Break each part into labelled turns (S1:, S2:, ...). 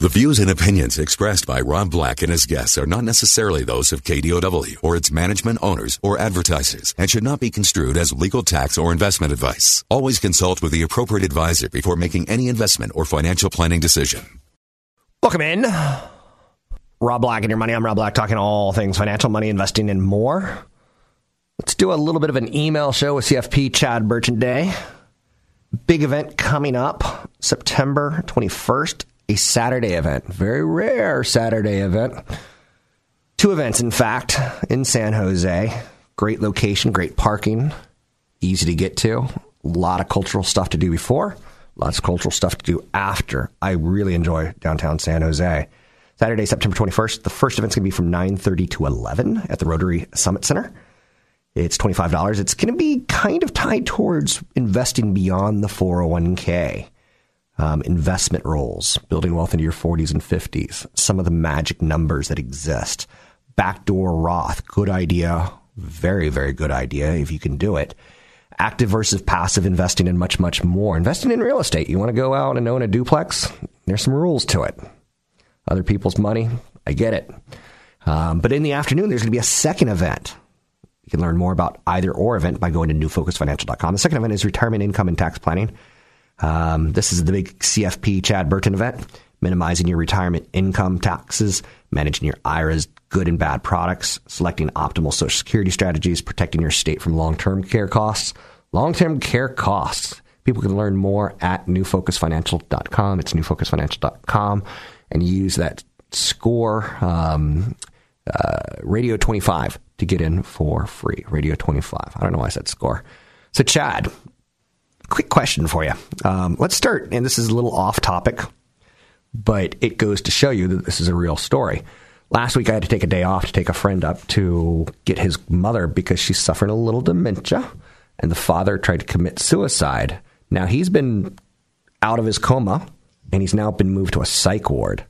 S1: The views and opinions expressed by Rob Black and his guests are not necessarily those of KDOW or its management owners or advertisers and should not be construed as legal tax or investment advice. Always consult with the appropriate advisor before making any investment or financial planning decision.
S2: Welcome in. Rob Black and your money. I'm Rob Black talking all things financial, money, investing, and more. Let's do a little bit of an email show with CFP Chad Burton Day. Big event coming up September 21st a Saturday event. Very rare Saturday event. Two events, in fact, in San Jose. Great location, great parking, easy to get to. A lot of cultural stuff to do before, lots of cultural stuff to do after. I really enjoy downtown San Jose. Saturday, September 21st. The first event's going to be from 9:30 to 11 at the Rotary Summit Center. It's $25. It's going to be kind of tied towards investing beyond the 401k um, investment roles, building wealth into your 40s and 50s, some of the magic numbers that exist. Backdoor Roth, good idea, very, very good idea if you can do it. Active versus passive investing and much, much more. Investing in real estate. You want to go out and own a duplex? There's some rules to it. Other people's money, I get it. Um, but in the afternoon, there's going to be a second event. You can learn more about either or event by going to newfocusfinancial.com. The second event is retirement income and tax planning. Um, this is the big CFP Chad Burton event, minimizing your retirement income taxes, managing your IRA's good and bad products, selecting optimal Social Security strategies, protecting your state from long term care costs. Long term care costs. People can learn more at newfocusfinancial.com. It's newfocusfinancial.com and use that score um, uh, Radio 25 to get in for free. Radio 25. I don't know why I said score. So, Chad, quick question for you. Um, let's start, and this is a little off topic, but it goes to show you that this is a real story. Last week, I had to take a day off to take a friend up to get his mother because she's suffering a little dementia, and the father tried to commit suicide. Now, he's been out of his coma, and he's now been moved to a psych ward.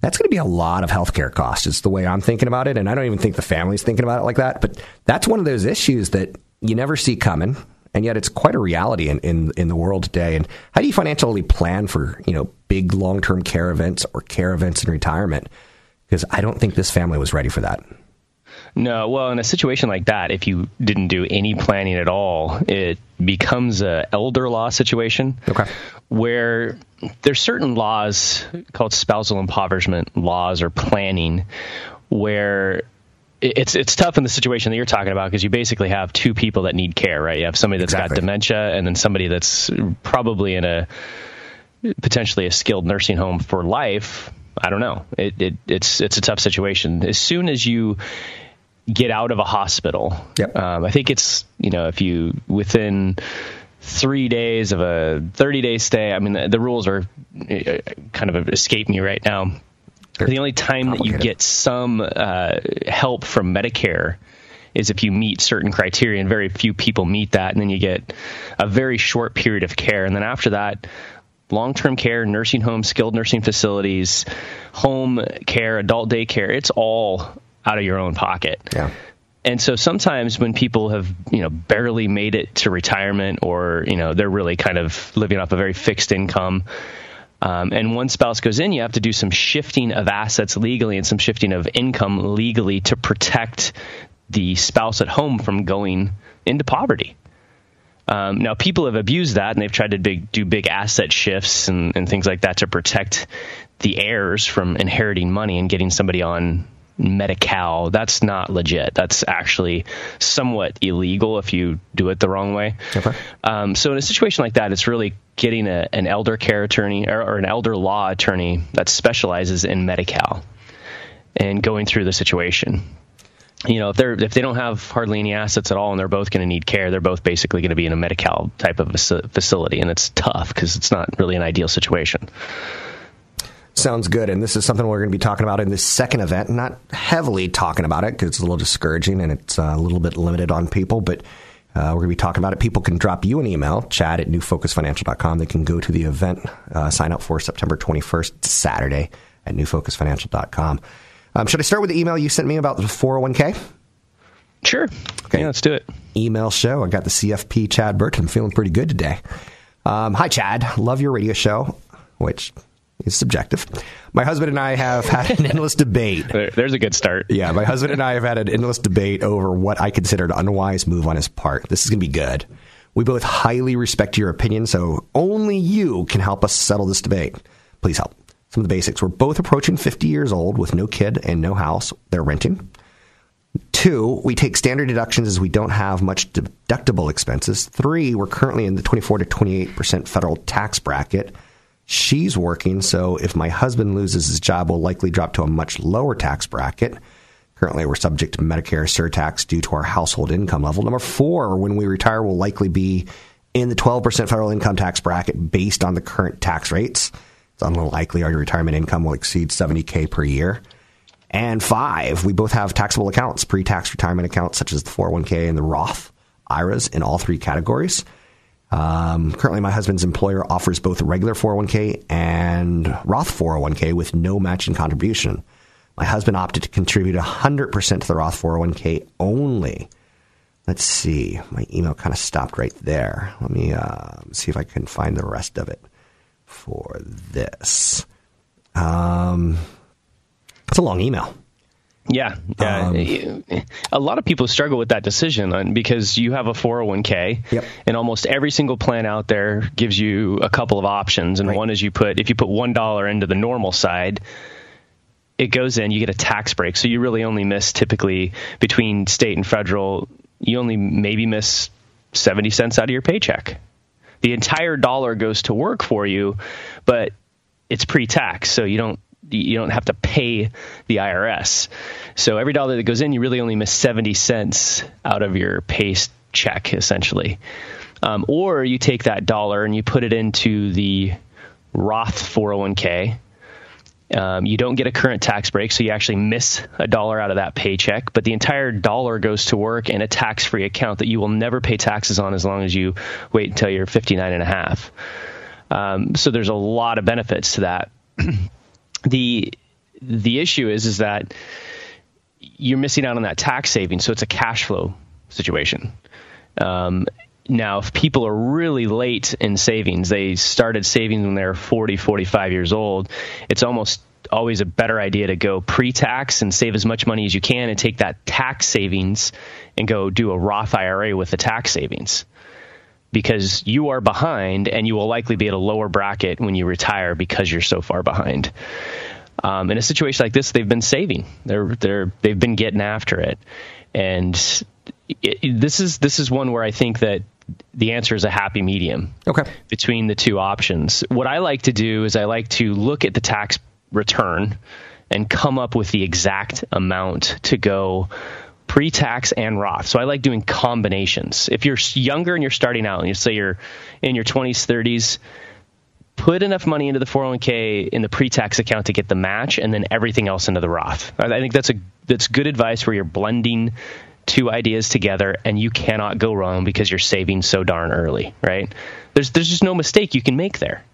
S2: That's going to be a lot of healthcare costs. It's the way I'm thinking about it, and I don't even think the family's thinking about it like that. But that's one of those issues that you never see coming and yet it's quite a reality in, in, in the world today. And how do you financially plan for you know big long term care events or care events in retirement? Because I don't think this family was ready for that.
S3: No, well, in a situation like that, if you didn't do any planning at all, it becomes a elder law situation.
S2: Okay.
S3: Where there's certain laws called spousal impoverishment laws or planning, where it's it's tough in the situation that you're talking about because you basically have two people that need care, right? You have somebody that's exactly. got dementia, and then somebody that's probably in a potentially a skilled nursing home for life. I don't know. It, it it's it's a tough situation. As soon as you get out of a hospital,
S2: yep.
S3: um, I think it's you know if you within three days of a 30 day stay. I mean, the, the rules are uh, kind of escape me right now the only time that you get some uh, help from Medicare is if you meet certain criteria, and very few people meet that, and then you get a very short period of care, and then after that, long-term care, nursing homes, skilled nursing facilities, home care, adult daycare, it's all out of your own pocket.
S2: Yeah.
S3: And so sometimes when people have, you know, barely made it to retirement or, you know, they're really kind of living off a very fixed income, um, and one spouse goes in, you have to do some shifting of assets legally and some shifting of income legally to protect the spouse at home from going into poverty. Um, now, people have abused that and they've tried to big, do big asset shifts and, and things like that to protect the heirs from inheriting money and getting somebody on Medi-Cal. That's not legit. That's actually somewhat illegal if you do it the wrong way.
S2: Okay.
S3: Um, so in a situation like that, it's really getting a, an elder care attorney or, or, an elder law attorney that specializes in Medi-Cal and going through the situation. You know, if they're if they don't have hardly any assets at all and they're both going to need care, they're both basically going to be in a Medi-Cal type of facility, and it's tough because it's not really an ideal situation.
S2: Sounds good. And this is something we're going to be talking about in this second event. Not heavily talking about it because it's a little discouraging and it's uh, a little bit limited on people, but uh, we're going to be talking about it. People can drop you an email, chad at newfocusfinancial.com. They can go to the event, uh, sign up for September 21st, Saturday at newfocusfinancial.com. Um, should I start with the email you sent me about the 401k?
S3: Sure. Okay. Yeah, let's do it.
S2: Email show. I got the CFP Chad Burton. I'm feeling pretty good today. Um, hi, Chad. Love your radio show, which is subjective. My husband and I have had an endless debate.
S3: There's a good start.
S2: Yeah, my husband and I have had an endless debate over what I consider an unwise move on his part. This is going to be good. We both highly respect your opinion, so only you can help us settle this debate. Please help. Some of the basics. We're both approaching 50 years old with no kid and no house. They're renting. Two, we take standard deductions as we don't have much deductible expenses. Three, we're currently in the 24 to 28% federal tax bracket. She's working, so if my husband loses his job, we'll likely drop to a much lower tax bracket. Currently, we're subject to Medicare surtax due to our household income level. Number four, when we retire, we'll likely be in the 12% federal income tax bracket based on the current tax rates. It's unlikely our retirement income will exceed 70K per year. And five, we both have taxable accounts, pre tax retirement accounts such as the 401k and the Roth IRAs in all three categories. Um, currently, my husband's employer offers both regular 401k and Roth 401k with no matching contribution. My husband opted to contribute 100% to the Roth 401k only. Let's see. My email kind of stopped right there. Let me uh, see if I can find the rest of it for this. Um, it's a long email.
S3: Yeah, um, a lot of people struggle with that decision because you have a 401k,
S2: yep.
S3: and almost every single plan out there gives you a couple of options. And right. one is you put if you put one dollar into the normal side, it goes in, you get a tax break. So you really only miss typically between state and federal, you only maybe miss 70 cents out of your paycheck. The entire dollar goes to work for you, but it's pre-tax, so you don't you don't have to pay the IRS. So every dollar that goes in, you really only miss 70 cents out of your pay check, essentially. Um, or you take that dollar and you put it into the Roth 401k. Um, you don't get a current tax break, so you actually miss a dollar out of that paycheck, but the entire dollar goes to work in a tax free account that you will never pay taxes on as long as you wait until you're 59 and a half. Um, so there's a lot of benefits to that. the the issue is is that you're missing out on that tax saving, so it's a cash flow situation. Um, now, if people are really late in savings, they started saving when they're 40, 45 years old, it's almost always a better idea to go pre-tax and save as much money as you can and take that tax savings and go do a Roth IRA with the tax savings because you are behind and you will likely be at a lower bracket when you retire because you're so far behind. Um, in a situation like this, they've been saving. They're they're they've been getting after it, and it, it, this is this is one where I think that the answer is a happy medium.
S2: Okay.
S3: Between the two options, what I like to do is I like to look at the tax return and come up with the exact amount to go pre-tax and Roth. So I like doing combinations. If you're younger and you're starting out, and you say you're in your 20s, 30s, put enough money into the 401k in the pre-tax account to get the match, and then everything else into the Roth. I think that's a that's good advice where you're blending two ideas together, and you cannot go wrong because you're saving so darn early, right? There's there's just no mistake you can make there.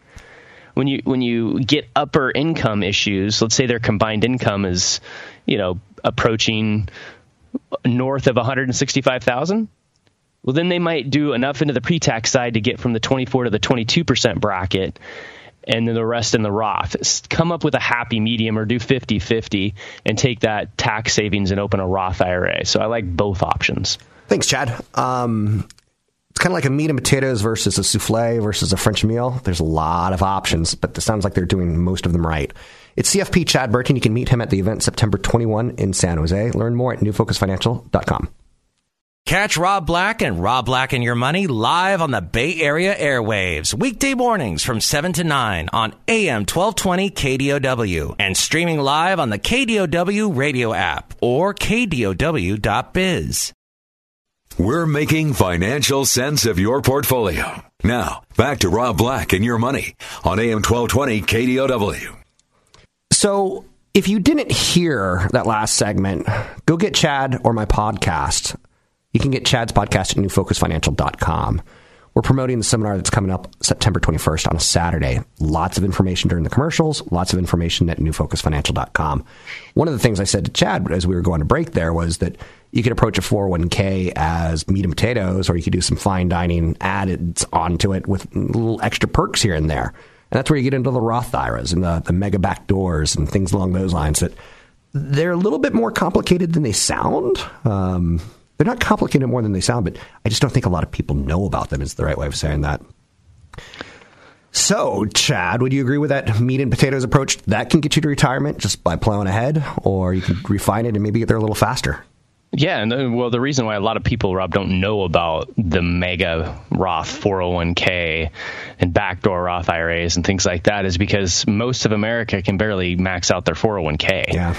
S3: When you when you get upper income issues, let's say their combined income is, you know, approaching north of 165,000, well, then they might do enough into the pre-tax side to get from the 24 to the 22% bracket and then the rest in the Roth. Come up with a happy medium or do 50 50 and take that tax savings and open a Roth IRA. So I like both options.
S2: Thanks, Chad. Um, it's kind of like a meat and potatoes versus a souffle versus a French meal. There's a lot of options, but it sounds like they're doing most of them right. It's CFP Chad Burton. You can meet him at the event September 21 in San Jose. Learn more at newfocusfinancial.com.
S4: Catch Rob Black and Rob Black and Your Money live on the Bay Area airwaves, weekday mornings from 7 to 9 on AM 1220 KDOW and streaming live on the KDOW radio app or KDOW.biz.
S1: We're making financial sense of your portfolio. Now, back to Rob Black and Your Money on AM 1220 KDOW.
S2: So if you didn't hear that last segment, go get Chad or my podcast. You can get Chad's podcast at newfocusfinancial.com. We're promoting the seminar that's coming up September 21st on a Saturday. Lots of information during the commercials, lots of information at newfocusfinancial.com. One of the things I said to Chad as we were going to break there was that you could approach a 401k as meat and potatoes, or you could do some fine dining added onto it with little extra perks here and there. And that's where you get into the Roth IRAs and the, the mega back doors and things along those lines that they're a little bit more complicated than they sound. Um, they're not complicated more than they sound, but I just don't think a lot of people know about them, is the right way of saying that. So, Chad, would you agree with that meat and potatoes approach? That can get you to retirement just by plowing ahead, or you can refine it and maybe get there a little faster.
S3: Yeah, and the, well, the reason why a lot of people, Rob, don't know about the mega Roth 401k and backdoor Roth IRAs and things like that is because most of America can barely max out their 401k.
S2: Yeah.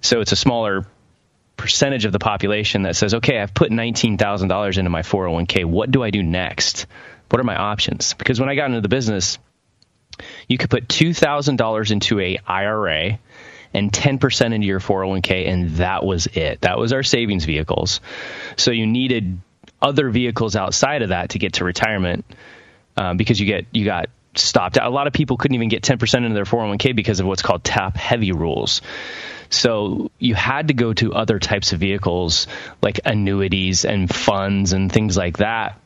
S3: So it's a smaller percentage of the population that says, okay, I've put $19,000 into my 401k. What do I do next? What are my options? Because when I got into the business, you could put $2,000 into a IRA and 10% into your 401k, and that was it. That was our savings vehicles. So you needed other vehicles outside of that to get to retirement um, because you get you got stopped. A lot of people couldn't even get 10% into their 401k because of what's called top heavy rules. So you had to go to other types of vehicles like annuities and funds and things like that.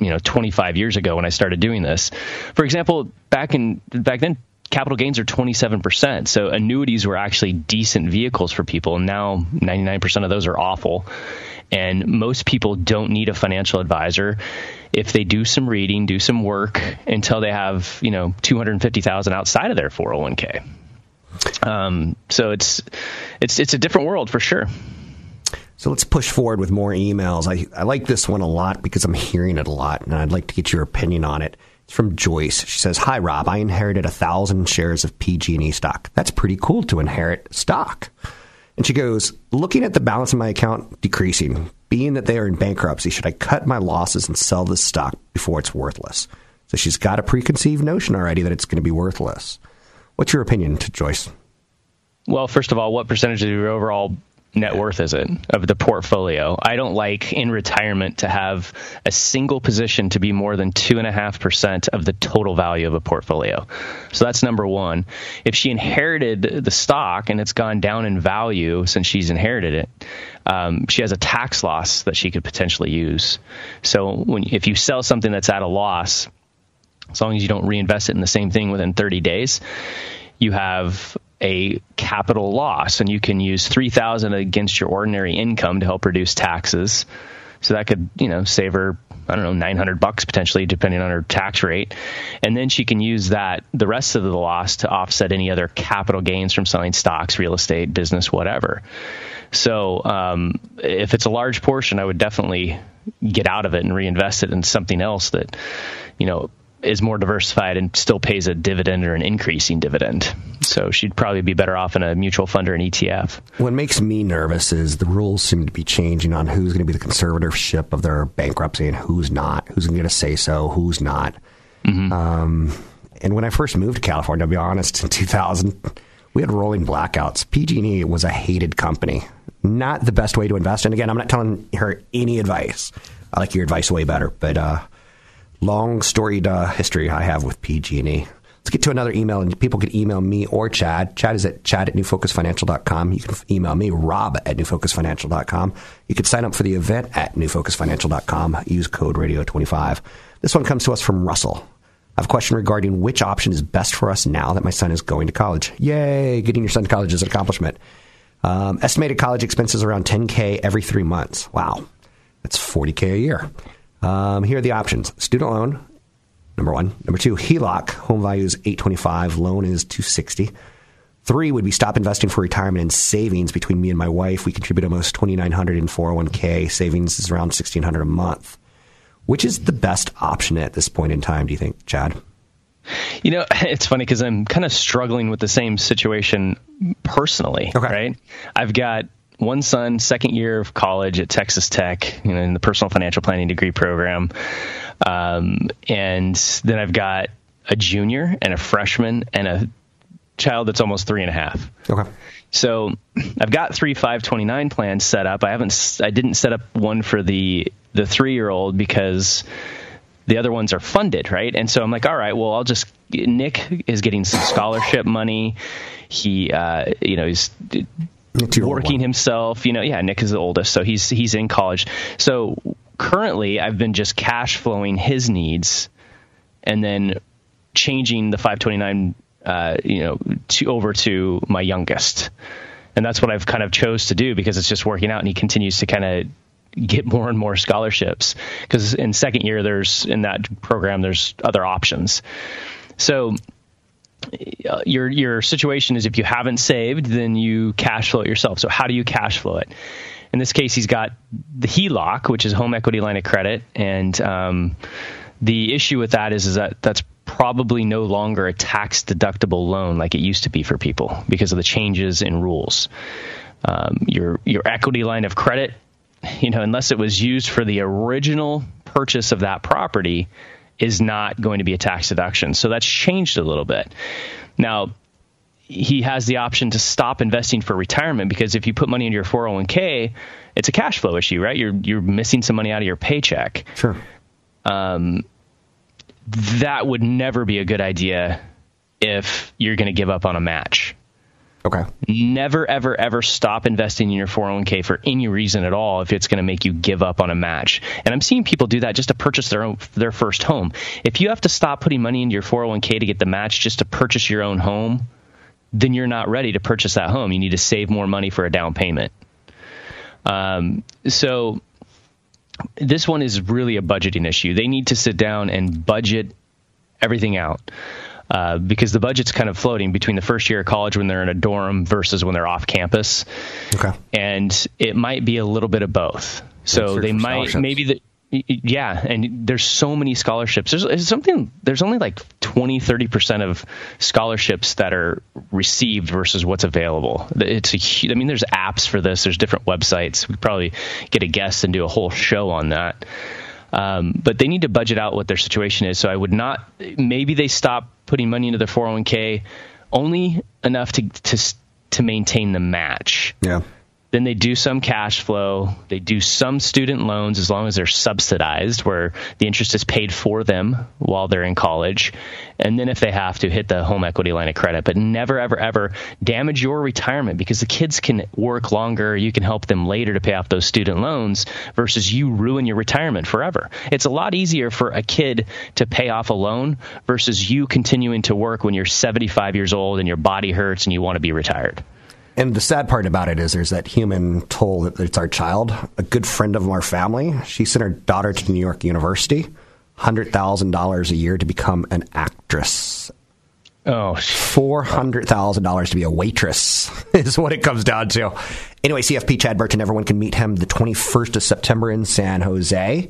S3: You know, 25 years ago when I started doing this. For example, back in back then capital gains are 27%. So annuities were actually decent vehicles for people. And now 99% of those are awful. And most people don't need a financial advisor if they do some reading, do some work until they have, you know, 250,000 outside of their 401k. Um, so it's, it's, it's a different world for sure.
S2: So let's push forward with more emails. I, I like this one a lot because I'm hearing it a lot and I'd like to get your opinion on it. It's from Joyce. She says, "Hi Rob, I inherited a thousand shares of PG&E stock. That's pretty cool to inherit stock." And she goes, "Looking at the balance in my account decreasing, being that they are in bankruptcy, should I cut my losses and sell this stock before it's worthless?" So she's got a preconceived notion already that it's going to be worthless. What's your opinion, Joyce?
S3: Well, first of all, what percentage of your overall net worth is it of the portfolio? I don't like in retirement to have a single position to be more than two and a half percent of the total value of a portfolio. So that's number one. If she inherited the stock and it's gone down in value since she's inherited it, um, she has a tax loss that she could potentially use. So when if you sell something that's at a loss, as long as you don't reinvest it in the same thing within 30 days, you have a capital loss and you can use 3000 against your ordinary income to help reduce taxes so that could you know save her i don't know 900 bucks potentially depending on her tax rate. And then she can use that the rest of the loss to offset any other capital gains from selling stocks real estate business whatever. So um, if it's a large portion i would definitely get out of it and reinvest it in something else that you know is more diversified and still pays a dividend or an increasing dividend. So she'd probably be better off in a mutual fund or an ETF.
S2: What makes me nervous is the rules seem to be changing on who's going to be the conservatorship of their bankruptcy and who's not, who's going to say so, who's not. Mm-hmm. Um, and when I first moved to California, to be honest, in 2000, we had rolling blackouts. PG&E was a hated company, not the best way to invest. And again, I'm not telling her any advice. I like your advice way better, but uh, long storied uh, history I have with PG&E. Let's get to another email, and people can email me or Chad. Chad is at chad at newfocusfinancial.com. You can email me, rob at newfocusfinancial.com. You can sign up for the event at newfocusfinancial.com. Use code radio25. This one comes to us from Russell. I have a question regarding which option is best for us now that my son is going to college. Yay, getting your son to college is an accomplishment. Um, estimated college expenses around 10K every three months. Wow, that's 40K a year. Um, here are the options: student loan, number one. Number two, HELOC. Home value is eight twenty five. Loan is two sixty. Three would be stop investing for retirement and savings. Between me and my wife, we contribute almost twenty nine hundred in four hundred oh one k. Savings is around sixteen hundred a month. Which is the best option at this point in time? Do you think, Chad?
S3: You know, it's funny because I'm kind of struggling with the same situation personally. Okay. Right? I've got one son, second year of college at Texas Tech, you know, in the personal financial planning degree program. Um, and then I've got a junior and a freshman and a child that's almost three and a half.
S2: Okay.
S3: So I've got three 529 plans set up. I haven't. I didn't set up one for the the three year old because the other ones are funded, right? And so I'm like, all right, well, I'll just. Nick is getting some scholarship money. He, uh, you know, he's working himself. You know, yeah, Nick is the oldest, so he's he's in college. So currently, I've been just cash flowing his needs, and then changing the 529, uh, you know, to over to my youngest, and that's what I've kind of chose to do because it's just working out, and he continues to kind of get more and more scholarships because in second year there's in that program there's other options so your your situation is if you haven't saved then you cash flow it yourself. So how do you cash flow it? In this case he's got the HELOC which is home equity line of credit. And um, the issue with that is is that that's probably no longer a tax deductible loan like it used to be for people because of the changes in rules. Um, your your equity line of credit you know, unless it was used for the original purchase of that property, is not going to be a tax deduction. So that's changed a little bit. Now, he has the option to stop investing for retirement because if you put money into your 401k, it's a cash flow issue, right? You're you're missing some money out of your paycheck.
S2: Sure.
S3: Um, that would never be a good idea if you're going to give up on a match.
S2: Okay.
S3: Never, ever, ever stop investing in your 401k for any reason at all if it's going to make you give up on a match. And I'm seeing people do that just to purchase their own, their first home. If you have to stop putting money into your 401k to get the match just to purchase your own home, then you're not ready to purchase that home. You need to save more money for a down payment. Um, so this one is really a budgeting issue. They need to sit down and budget everything out. Uh, because the budget's kind of floating between the first year of college when they're in a dorm versus when they're off campus.
S2: Okay.
S3: And it might be a little bit of both. So they might maybe the yeah, and there's so many scholarships. There's, something. There's only like 20, 30 percent of scholarships that are received versus what's available. It's a. I mean, there's apps for this. There's different websites. We probably get a guest and do a whole show on that. Um, but they need to budget out what their situation is. So I would not. Maybe they stop putting money into their 401k only enough to to to maintain the match.
S2: Yeah.
S3: Then they do some cash flow. They do some student loans as long as they're subsidized, where the interest is paid for them while they're in college. And then if they have to, hit the home equity line of credit. But never, ever, ever damage your retirement because the kids can work longer. You can help them later to pay off those student loans versus you ruin your retirement forever. It's a lot easier for a kid to pay off a loan versus you continuing to work when you're 75 years old and your body hurts and you want to be retired.
S2: And the sad part about it is there's that human toll that it's our child. A good friend of our family, she sent her daughter to New York University, $100,000 a year to become an actress.
S3: Oh,
S2: $400,000 to be a waitress is what it comes down to. Anyway, CFP Chad Burton, everyone can meet him the 21st of September in San Jose.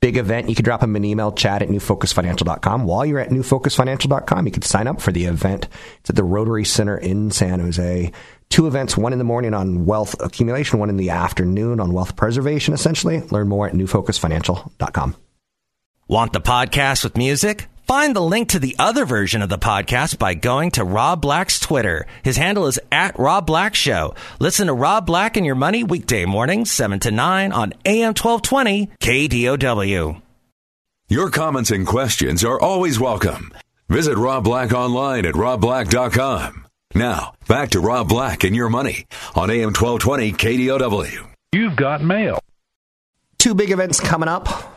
S2: Big event. You can drop him an email, chad at newfocusfinancial.com. While you're at newfocusfinancial.com, you can sign up for the event. It's at the Rotary Center in San Jose two events, one in the morning on wealth accumulation, one in the afternoon on wealth preservation, essentially. Learn more at newfocusfinancial.com.
S4: Want the podcast with music? Find the link to the other version of the podcast by going to Rob Black's Twitter. His handle is at Rob Black Show. Listen to Rob Black and Your Money weekday mornings, 7 to 9 on AM 1220 KDOW.
S1: Your comments and questions are always welcome. Visit Rob Black online at robblack.com. Now, back to Rob Black and your money on AM 1220 KDOW.
S5: You've got mail.
S2: Two big events coming up.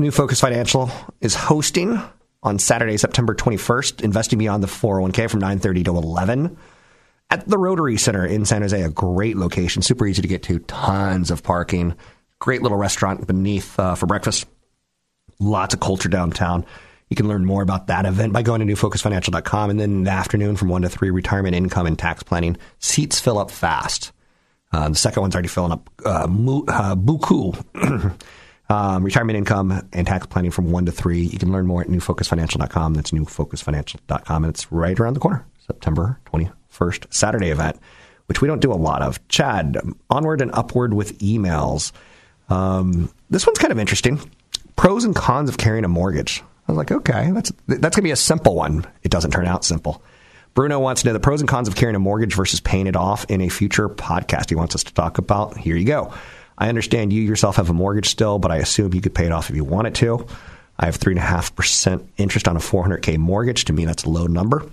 S2: New Focus Financial is hosting on Saturday, September 21st, Investing Beyond the 401k from 9.30 to 11 at the Rotary Center in San Jose, a great location, super easy to get to, tons of parking, great little restaurant beneath uh, for breakfast, lots of culture downtown. You can learn more about that event by going to newfocusfinancial.com. And then in the afternoon from 1 to 3, retirement income and tax planning. Seats fill up fast. Uh, the second one's already filling up uh, uh, buku. um, retirement income and tax planning from 1 to 3. You can learn more at newfocusfinancial.com. That's newfocusfinancial.com. And it's right around the corner, September 21st, Saturday event, which we don't do a lot of. Chad, onward and upward with emails. Um, this one's kind of interesting. Pros and cons of carrying a mortgage. I was like, okay, that's that's gonna be a simple one. It doesn't turn out simple. Bruno wants to know the pros and cons of carrying a mortgage versus paying it off in a future podcast he wants us to talk about. Here you go. I understand you yourself have a mortgage still, but I assume you could pay it off if you wanted to. I have 3.5% interest on a 400K mortgage. To me, that's a low number.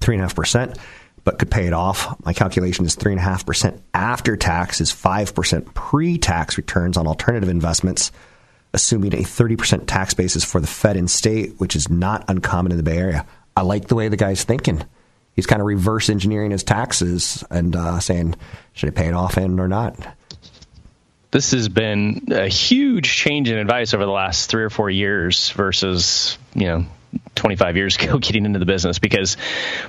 S2: 3.5%, but could pay it off. My calculation is 3.5% after tax is 5% pre tax returns on alternative investments, assuming a 30% tax basis for the Fed and state, which is not uncommon in the Bay Area. I like the way the guy's thinking. He's kind of reverse engineering his taxes and uh, saying, should I pay it off in or not?
S3: This has been a huge change in advice over the last three or four years versus, you know, 25 years ago getting into the business because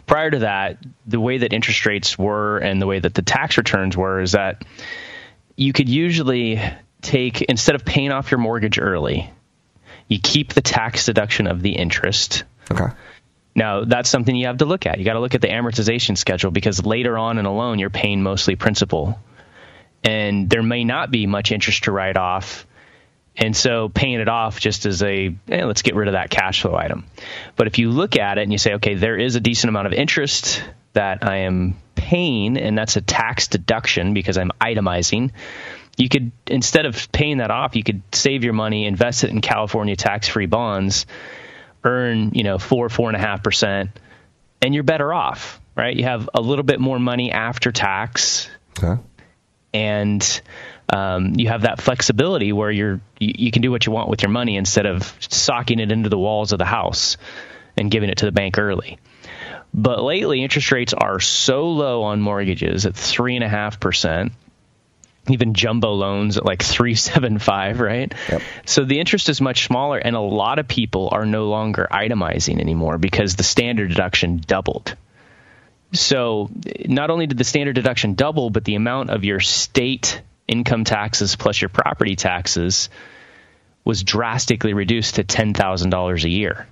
S3: prior to that, the way that interest rates were and the way that the tax returns were is that you could usually take, instead of paying off your mortgage early, you keep the tax deduction of the interest.
S2: Okay.
S3: Now, that's something you have to look at. You got to look at the amortization schedule because later on in a loan, you're paying mostly principal. And there may not be much interest to write off and so paying it off just as a, eh, let's get rid of that cash flow item. But if you look at it and you say, okay, there is a decent amount of interest that I am paying, and that's a tax deduction because I'm itemizing, you could, instead of paying that off, you could save your money, invest it in California tax free bonds, earn, you know, four, four and a half percent, and you're better off, right? You have a little bit more money after tax.
S2: Okay.
S3: And um, you have that flexibility where you're you, you, can do what you want with your money instead of socking it into the walls of the house and giving it to the bank early. But lately, interest rates are so low on mortgages at three and a half percent. Even jumbo loans at like three seven five, right?
S2: Yep.
S3: So the interest is much smaller, and a lot of people are no longer itemizing anymore because the standard deduction doubled. So not only did the standard deduction double, but the amount of your state income taxes plus your property taxes was drastically reduced to $10,000 a year.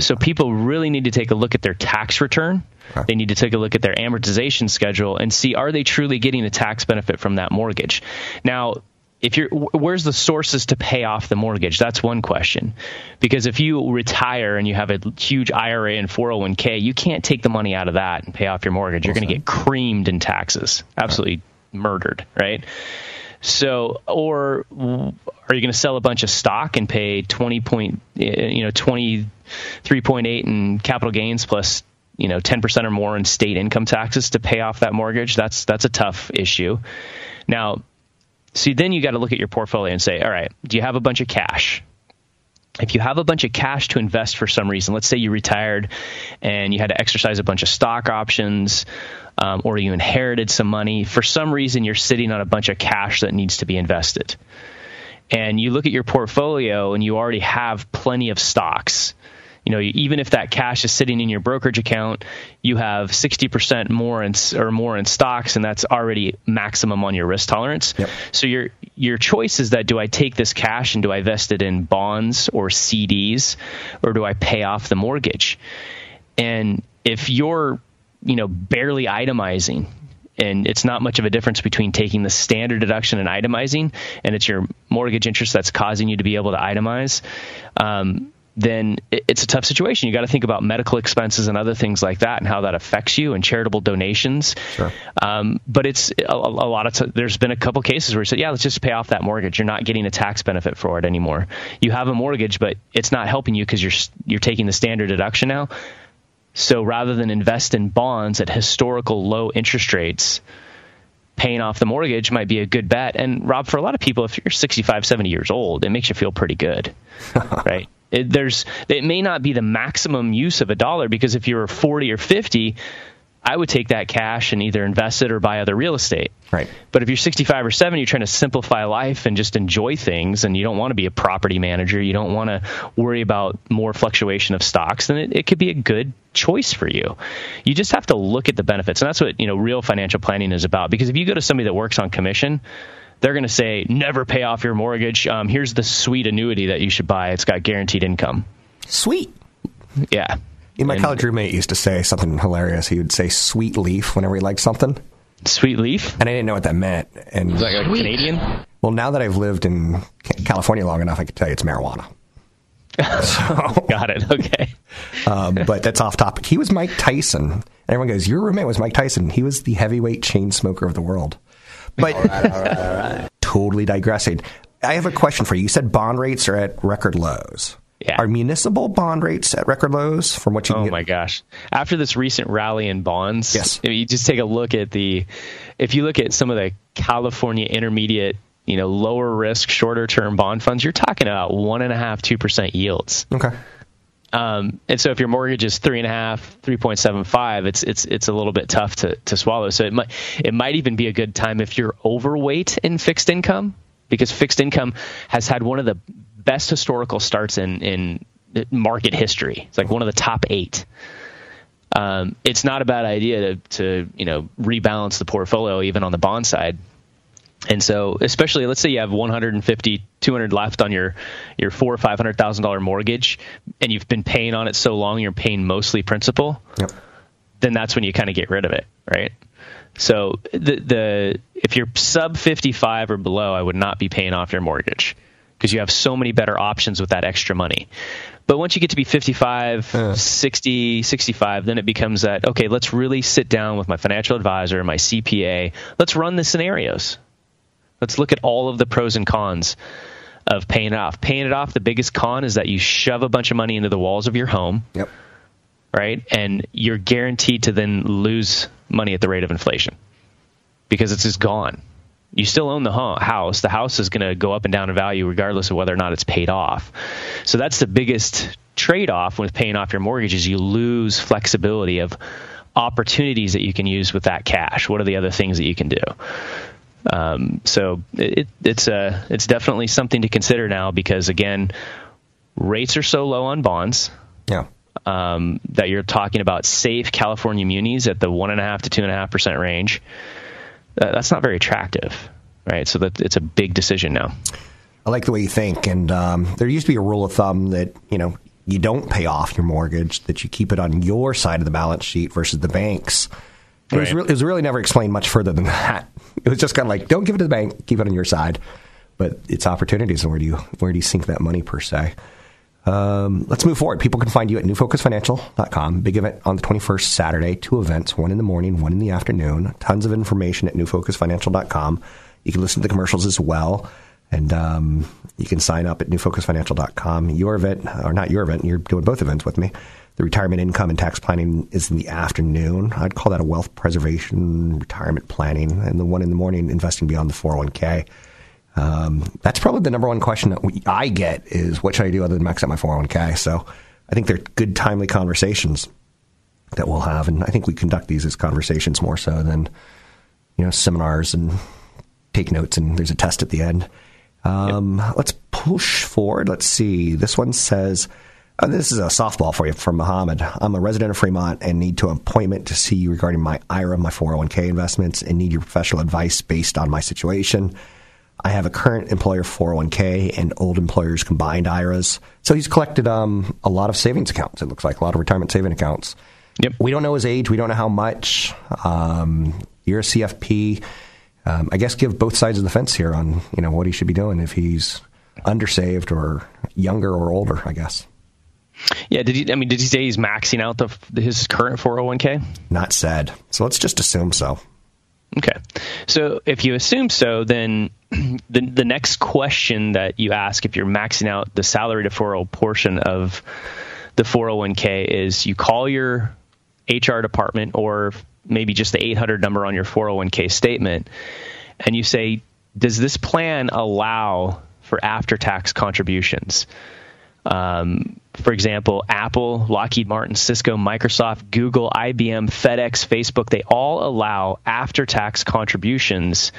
S3: So people really need to take a look at their tax return. They need to take a look at their amortization schedule and see are they truly getting a tax benefit from that mortgage. Now, if you're where's the sources to pay off the mortgage that's one question because if you retire and you have a huge ira and 401k you can't take the money out of that and pay off your mortgage you're going to get creamed in taxes absolutely murdered, right? So, or are you going to sell a bunch of stock and pay twenty point, you know, twenty three point eight in capital gains plus, you know, ten percent or more in state income taxes to pay off that mortgage? That's that's a tough issue. Now, see, then you got to look at your portfolio and say, all right, do you have a bunch of cash? if you have a bunch of cash to invest for some reason, let's say you retired and you had to exercise a bunch of stock options, um, or you inherited some money, for some reason you're sitting on a bunch of cash that needs to be invested. And you look at your portfolio and you already have plenty of stocks you know, even if that cash is sitting in your brokerage account, you have 60% more in, or more in stocks, and that's already maximum on your risk tolerance.
S2: Yep.
S3: So your your choice is that do I take this cash and do I invest it in bonds or CDs, or do I pay off the mortgage? And if you're, you know, barely itemizing, and it's not much of a difference between taking the standard deduction and itemizing, and it's your mortgage interest that's causing you to be able to itemize. Um, then it's a tough situation. You got to think about medical expenses and other things like that, and how that affects you, and charitable donations.
S2: Sure.
S3: Um, but it's a, a, lot of. T- there's been a couple cases where you said, "Yeah, let's just pay off that mortgage. You're not getting a tax benefit for it anymore. You have a mortgage, but it's not helping you because you're you're taking the standard deduction now. So rather than invest in bonds at historical low interest rates." Paying off the mortgage might be a good bet. And Rob, for a lot of people, if you're 65, 70 years old, it makes you feel pretty good, right? It, there's it may not be the maximum use of a dollar because if you're 40 or 50, I would take that cash and either invest it or buy other real estate.
S2: Right.
S3: But if you're 65 or 70, you're trying to simplify life and just enjoy things, and you don't want to be a property manager, you don't want to worry about more fluctuation of stocks, then it, it could be a good choice for you. You just have to look at the benefits, and that's what you know real financial planning is about. Because if you go to somebody that works on commission, they're going to say never pay off your mortgage. Um, here's the sweet annuity that you should buy. It's got guaranteed income.
S2: Sweet.
S3: Yeah.
S2: My and, college roommate used to say something hilarious. He would say "sweet leaf" whenever he liked something.
S3: Sweet leaf,
S2: and I didn't know what that meant. And
S3: is that like Canadian?
S2: Well, now that I've lived in California long enough, I can tell you it's marijuana. So,
S3: Got it. Okay.
S2: um, but that's off topic. He was Mike Tyson. And everyone goes, Your roommate was Mike Tyson. He was the heavyweight chain smoker of the world. But totally digressing. I have a question for you. You said bond rates are at record lows.
S3: Yeah.
S2: Are municipal bond rates at record lows from what you
S3: Oh my gosh! After this recent rally in bonds,
S2: Yes.
S3: if you just take a look at the, if you look at some of the California intermediate, you know, lower risk, shorter term bond funds, you're talking about one and a half, two percent yields.
S2: Okay.
S3: Um, and so if your mortgage is three and a half, three point seven five, it's it's it's a little bit tough to to swallow. So it might it might even be a good time if you're overweight in fixed income, because fixed income has had one of the best historical starts in in market history. It's like one of the top eight. Um, it's not a bad idea to to you know rebalance the portfolio even on the bond side. And so, especially let's say you have 150, 200 left on your your four or five hundred thousand dollar mortgage, and you've been paying on it so long, you're paying mostly principal.
S2: Yep.
S3: Then that's when you kind of get rid of it, right? So the the if you're sub 55 or below, I would not be paying off your mortgage because you have so many better options with that extra money. But once you get to be 55, 60, 65, then it becomes that, okay, let's really sit down with my financial advisor, my CPA. Let's run the scenarios. Let's look at all of the pros and cons of paying it off. Paying it off, the biggest con is that you shove a bunch of money into the walls of your home,
S2: Yep.
S3: right? And you're guaranteed to then lose money at the rate of inflation because it's just gone. You still own the house. The house is going to go up and down in value regardless of whether or not it's paid off. So that's the biggest trade-off with paying off your mortgage is you lose flexibility of opportunities that you can use with that cash. What are the other things that you can do? Um, so it, it's a it's definitely something to consider now because again, rates are so low on bonds
S2: Yeah.
S3: um, that you're talking about safe California munis at the one and a half to two and a half percent range. Uh, that's not very attractive, right? So that it's a big decision now.
S2: I like the way you think. And um, there used to be a rule of thumb that, you know, you don't pay off your mortgage, that you keep it on your side of the balance sheet versus the bank's. It, was re- it was really never explained much further than that. It was just kind of like, don't give it to the bank, keep it on your side. But it's opportunities, and where do you where do you sink that money per se? Um, let's move forward. People can find you at newfocusfinancial.com. Big event on the 21st, Saturday. Two events, one in the morning, one in the afternoon. Tons of information at newfocusfinancial.com. You can listen to the commercials as well. And um, you can sign up at newfocusfinancial.com. Your event, or not your event, you're doing both events with me. The retirement income and tax planning is in the afternoon. I'd call that a wealth preservation, retirement planning. And the one in the morning, investing beyond the 401k. Um, that's probably the number one question that we, I get is what should I do other than max out my 401k? So I think they're good, timely conversations that we'll have. And I think we conduct these as conversations more so than, you know, seminars and take notes and there's a test at the end. Um, Let's push forward. Let's see. This one says, uh, this is a softball for you from Mohammed. I'm a resident of Fremont and need to appointment to see you regarding my IRA, my 401k investments, and need your professional advice based on my situation. I have a current employer 401k and old employers combined IRAs. So he's collected um, a lot of savings accounts. It looks like a lot of retirement saving accounts.
S3: Yep.
S2: We don't know his age. We don't know how much. Um, you're a CFP. Um, I guess give both sides of the fence here on you know what he should be doing if he's undersaved or younger or older. I guess
S3: Yeah. Did he? I mean, did he say he's maxing out the his current 401k?
S2: not said. So let's just assume so.
S3: Okay. So if you assume so, then the the next question that you ask if you're maxing out the salary deferral portion of the 401k is you call your HR department or maybe just the 800 number on your 401k statement and you say does this plan allow for after tax contributions? Um, for example, Apple, Lockheed Martin, Cisco, Microsoft, Google, IBM, FedEx, Facebook, they all allow after tax contributions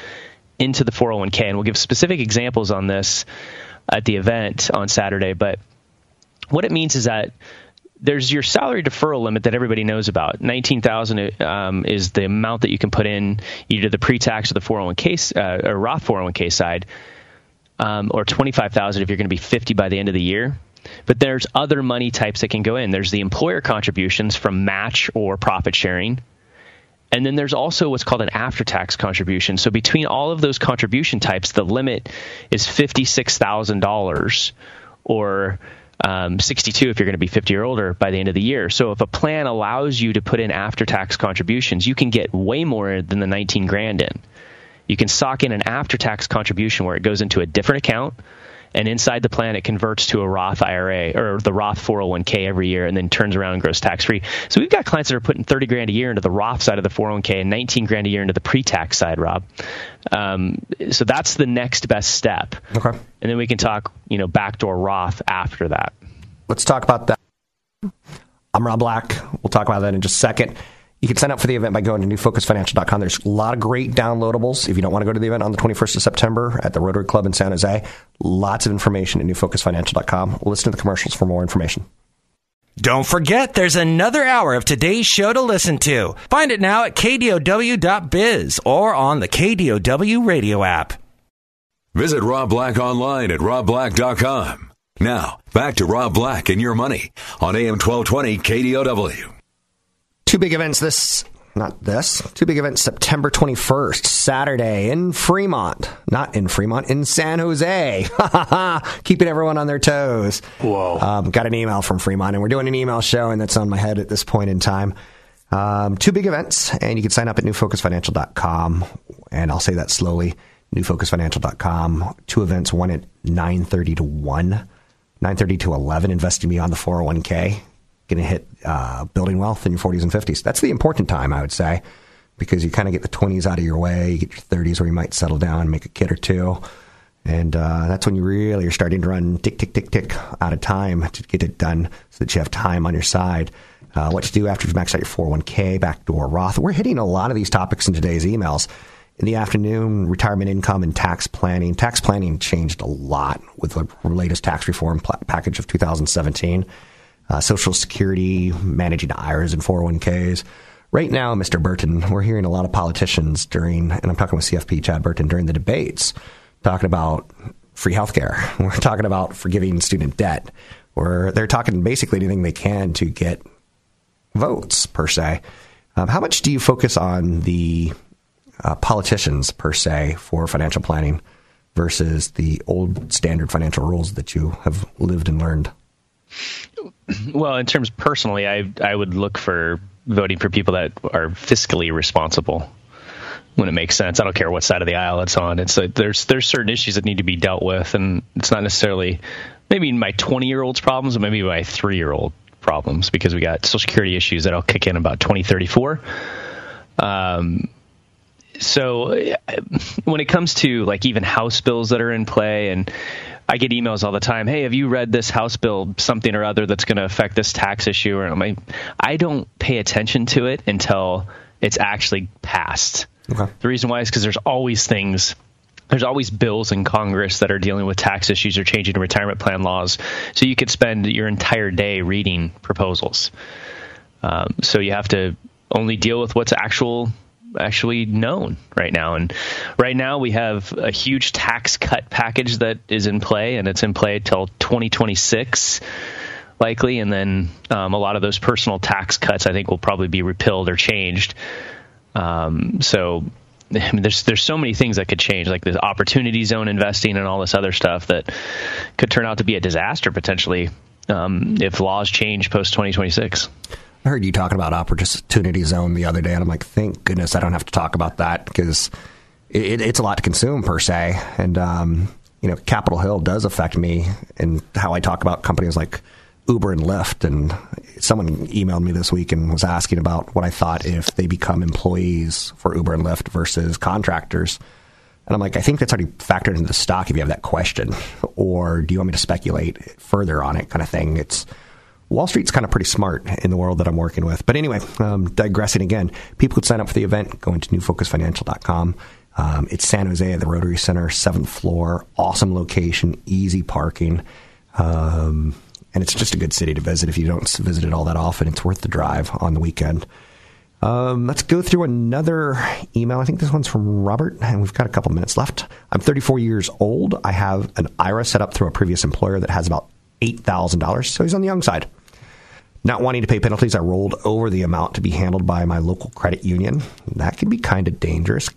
S3: into the 401k. And we'll give specific examples on this at the event on Saturday. But what it means is that there's your salary deferral limit that everybody knows about. Nineteen thousand um, is the amount that you can put in either the pre-tax or the 401k uh, or Roth 401k side, um, or twenty five thousand if you're going to be fifty by the end of the year. But there's other money types that can go in. There's the employer contributions from match or profit sharing. And then there's also what's called an after tax contribution. So between all of those contribution types, the limit is $56,000 or um, 62 if you're going to be 50 or older by the end of the year. So if a plan allows you to put in after tax contributions, you can get way more than the 19 grand in. You can sock in an after tax contribution where it goes into a different account and inside the plan it converts to a Roth IRA or the Roth 401k every year and then turns around and grows tax free. So we've got clients that are putting 30 grand a year into the Roth side of the 401k and 19 grand a year into the pre-tax side, Rob. Um, so that's the next best step.
S2: Okay.
S3: And then we can talk, you know, backdoor Roth after that.
S2: Let's talk about that. I'm Rob Black. We'll talk about that in just a second. You can sign up for the event by going to newfocusfinancial.com. There's a lot of great downloadables. If you don't want to go to the event on the 21st of September at the Rotary Club in San Jose, lots of information at newfocusfinancial.com. Listen to the commercials for more information.
S4: Don't forget, there's another hour of today's show to listen to. Find it now at kdow.biz or on the KDOW radio app.
S1: Visit Rob Black online at robblack.com. Now, back to Rob Black and your money on AM 1220 KDOW.
S2: Two big events this, not this, two big events September 21st, Saturday in Fremont. Not in Fremont, in San Jose. Keeping everyone on their toes.
S6: Whoa.
S2: Um, got an email from Fremont, and we're doing an email show, and that's on my head at this point in time. Um, two big events, and you can sign up at newfocusfinancial.com, and I'll say that slowly. Newfocusfinancial.com. Two events, one at 9.30 to 1, 9.30 to 11, investing beyond the 401k going to hit uh, building wealth in your 40s and 50s. That's the important time, I would say, because you kind of get the 20s out of your way. You get your 30s where you might settle down, and make a kid or two. And uh, that's when you really are starting to run tick, tick, tick, tick out of time to get it done so that you have time on your side. Uh, what to do after you've maxed out your 401k, backdoor Roth. We're hitting a lot of these topics in today's emails. In the afternoon, retirement income and tax planning. Tax planning changed a lot with the latest tax reform pl- package of 2017 uh, Social Security, managing IRAs and 401ks. Right now, Mr. Burton, we're hearing a lot of politicians during, and I'm talking with CFP Chad Burton during the debates, talking about free healthcare. We're talking about forgiving student debt. Or they're talking basically anything they can to get votes per se. Um, how much do you focus on the uh, politicians per se for financial planning versus the old standard financial rules that you have lived and learned?
S3: Well, in terms personally, I I would look for voting for people that are fiscally responsible when it makes sense. I don't care what side of the aisle it's on. It's like there's there's certain issues that need to be dealt with, and it's not necessarily maybe my 20 year old's problems, or maybe my three year old problems because we got social security issues that'll kick in about 2034. Um, so when it comes to like even house bills that are in play and I get emails all the time. Hey, have you read this House bill, something or other that's going to affect this tax issue? And I'm like, I don't pay attention to it until it's actually passed. Okay. The reason why is because there's always things there's always bills in Congress that are dealing with tax issues or changing retirement plan laws. So you could spend your entire day reading proposals. Um, so you have to only deal with what's actual actually known right now. And right now we have a huge tax cut package that is in play, and it's in play till 2026 likely. And then um, a lot of those personal tax cuts, I think, will probably be repealed or changed. Um, so I mean, there's there's so many things that could change, like the opportunity zone investing and all this other stuff that could turn out to be a disaster potentially um, if laws change post 2026.
S2: I heard you talking about opportunity zone the other day, and I'm like, thank goodness I don't have to talk about that because it, it's a lot to consume per se. And um, you know, Capitol Hill does affect me and how I talk about companies like Uber and Lyft. And someone emailed me this week and was asking about what I thought if they become employees for Uber and Lyft versus contractors. And I'm like, I think that's already factored into the stock if you have that question, or do you want me to speculate further on it, kind of thing. It's Wall Street's kind of pretty smart in the world that I'm working with. But anyway, um, digressing again, people could sign up for the event, go into newfocusfinancial.com. Um, it's San Jose at the Rotary Center, seventh floor, awesome location, easy parking. Um, and it's just a good city to visit if you don't visit it all that often. It's worth the drive on the weekend. Um, let's go through another email. I think this one's from Robert, and we've got a couple minutes left. I'm 34 years old. I have an IRA set up through a previous employer that has about $8,000, so he's on the young side. Not wanting to pay penalties, I rolled over the amount to be handled by my local credit union. That can be kind of dangerous.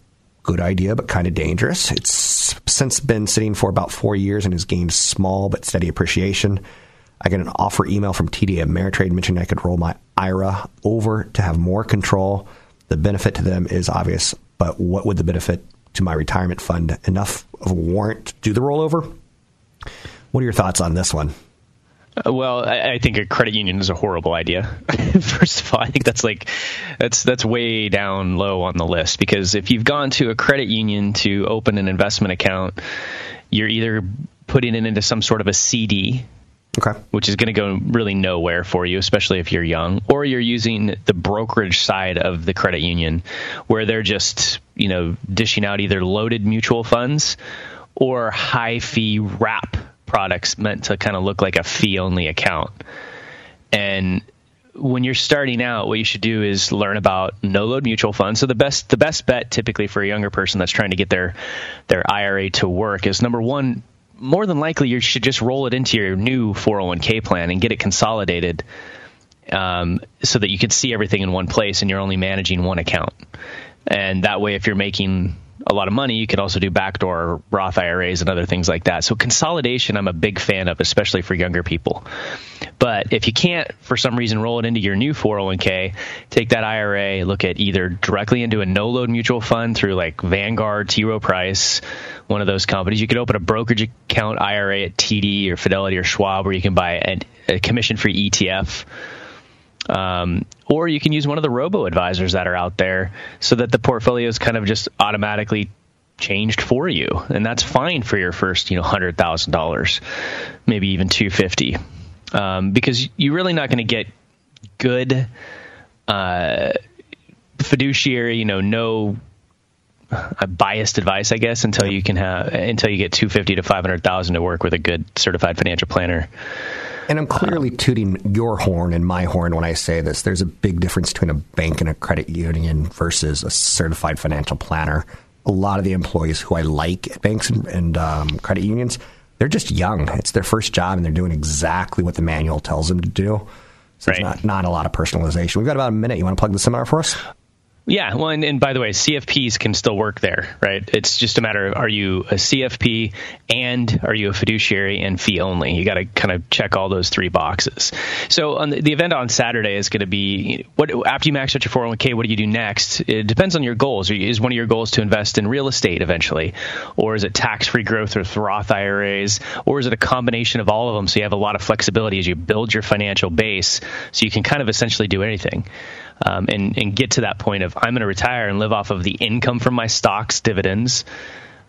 S2: Good idea, but kind of dangerous. It's since been sitting for about four years and has gained small but steady appreciation. I get an offer email from TD Ameritrade mentioning I could roll my IRA over to have more control. The benefit to them is obvious, but what would the benefit to my retirement fund enough of a warrant to do the rollover? What are your thoughts on this one?
S3: Uh, well, I, I, think a credit union is a horrible idea. First of all, I think that's like that's that's way down low on the list because if you've gone to a credit union to open an investment account, you're either putting it into some sort of a CD,
S2: okay.
S3: which is going to go really nowhere for you, especially if you're young, or you're using the brokerage side of the credit union, where they're just you know dishing out either loaded mutual funds or high fee wrap products meant to kind of look like a fee only account. And when you're starting out, what you should do is learn about no load mutual funds. So the best the best bet typically for a younger person that's trying to get their their IRA to work is number one, more than likely you should just roll it into your new 401k plan and get it consolidated um, so that you can see everything in one place and you're only managing one account. And that way, if you're making a lot of money, you could also do backdoor Roth IRAs and other things like that. So consolidation, I'm a big fan of, especially for younger people. But if you can't, for some reason, roll it into your new 401k, take that IRA, look at either directly into a no-load mutual fund through like Vanguard, T. Rowe Price, one of those companies. You could open a brokerage account IRA at TD or Fidelity or Schwab, where you can buy a, a commission-free ETF um, or you can use one of the robo advisors that are out there so that the portfolio is kind of just automatically changed for you. And that's fine for your first, you know, $100,000, maybe even 250 um, because you're really not going to get good uh, fiduciary, you know, no uh, biased advice, I guess, until you can have until you get 250 to 500,000 to work with a good certified financial planner.
S2: And I'm clearly tooting your horn and my horn when I say this. There's a big difference between a bank and a credit union versus a certified financial planner. A lot of the employees who I like at banks and, and um, credit unions, they're just young. It's their first job, and they're doing exactly what the manual tells them to do. So right. it's not, not a lot of personalization. We've got about a minute. You want to plug the seminar for us?
S3: Yeah, well, and, and, by the way, CFPs can still work there, right? It's just a matter of are you a CFP and are you a fiduciary and fee only? You got to kind of check all those three boxes. So on the, the event on Saturday is going to be what after you max out your 401k, what do you do next? It depends on your goals. Is one of your goals to invest in real estate eventually, or is it tax-free growth with Roth IRAs, or is it a combination of all of them? So you have a lot of flexibility as you build your financial base, so you can kind of essentially do anything um, and, and get to that point of I'm going to retire and live off of the income from my stocks, dividends,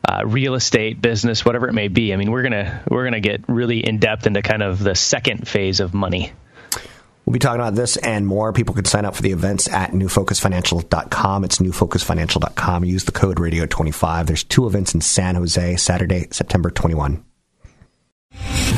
S3: uh, real estate, business, whatever it may be. I mean, we're gonna we're gonna get really in depth into kind of the second phase of money.
S2: We'll be talking about this and more. People can sign up for the events at newfocusfinancial.com. It's newfocusfinancial.com. Use the code radio25. There's two events in San Jose, Saturday, September 21.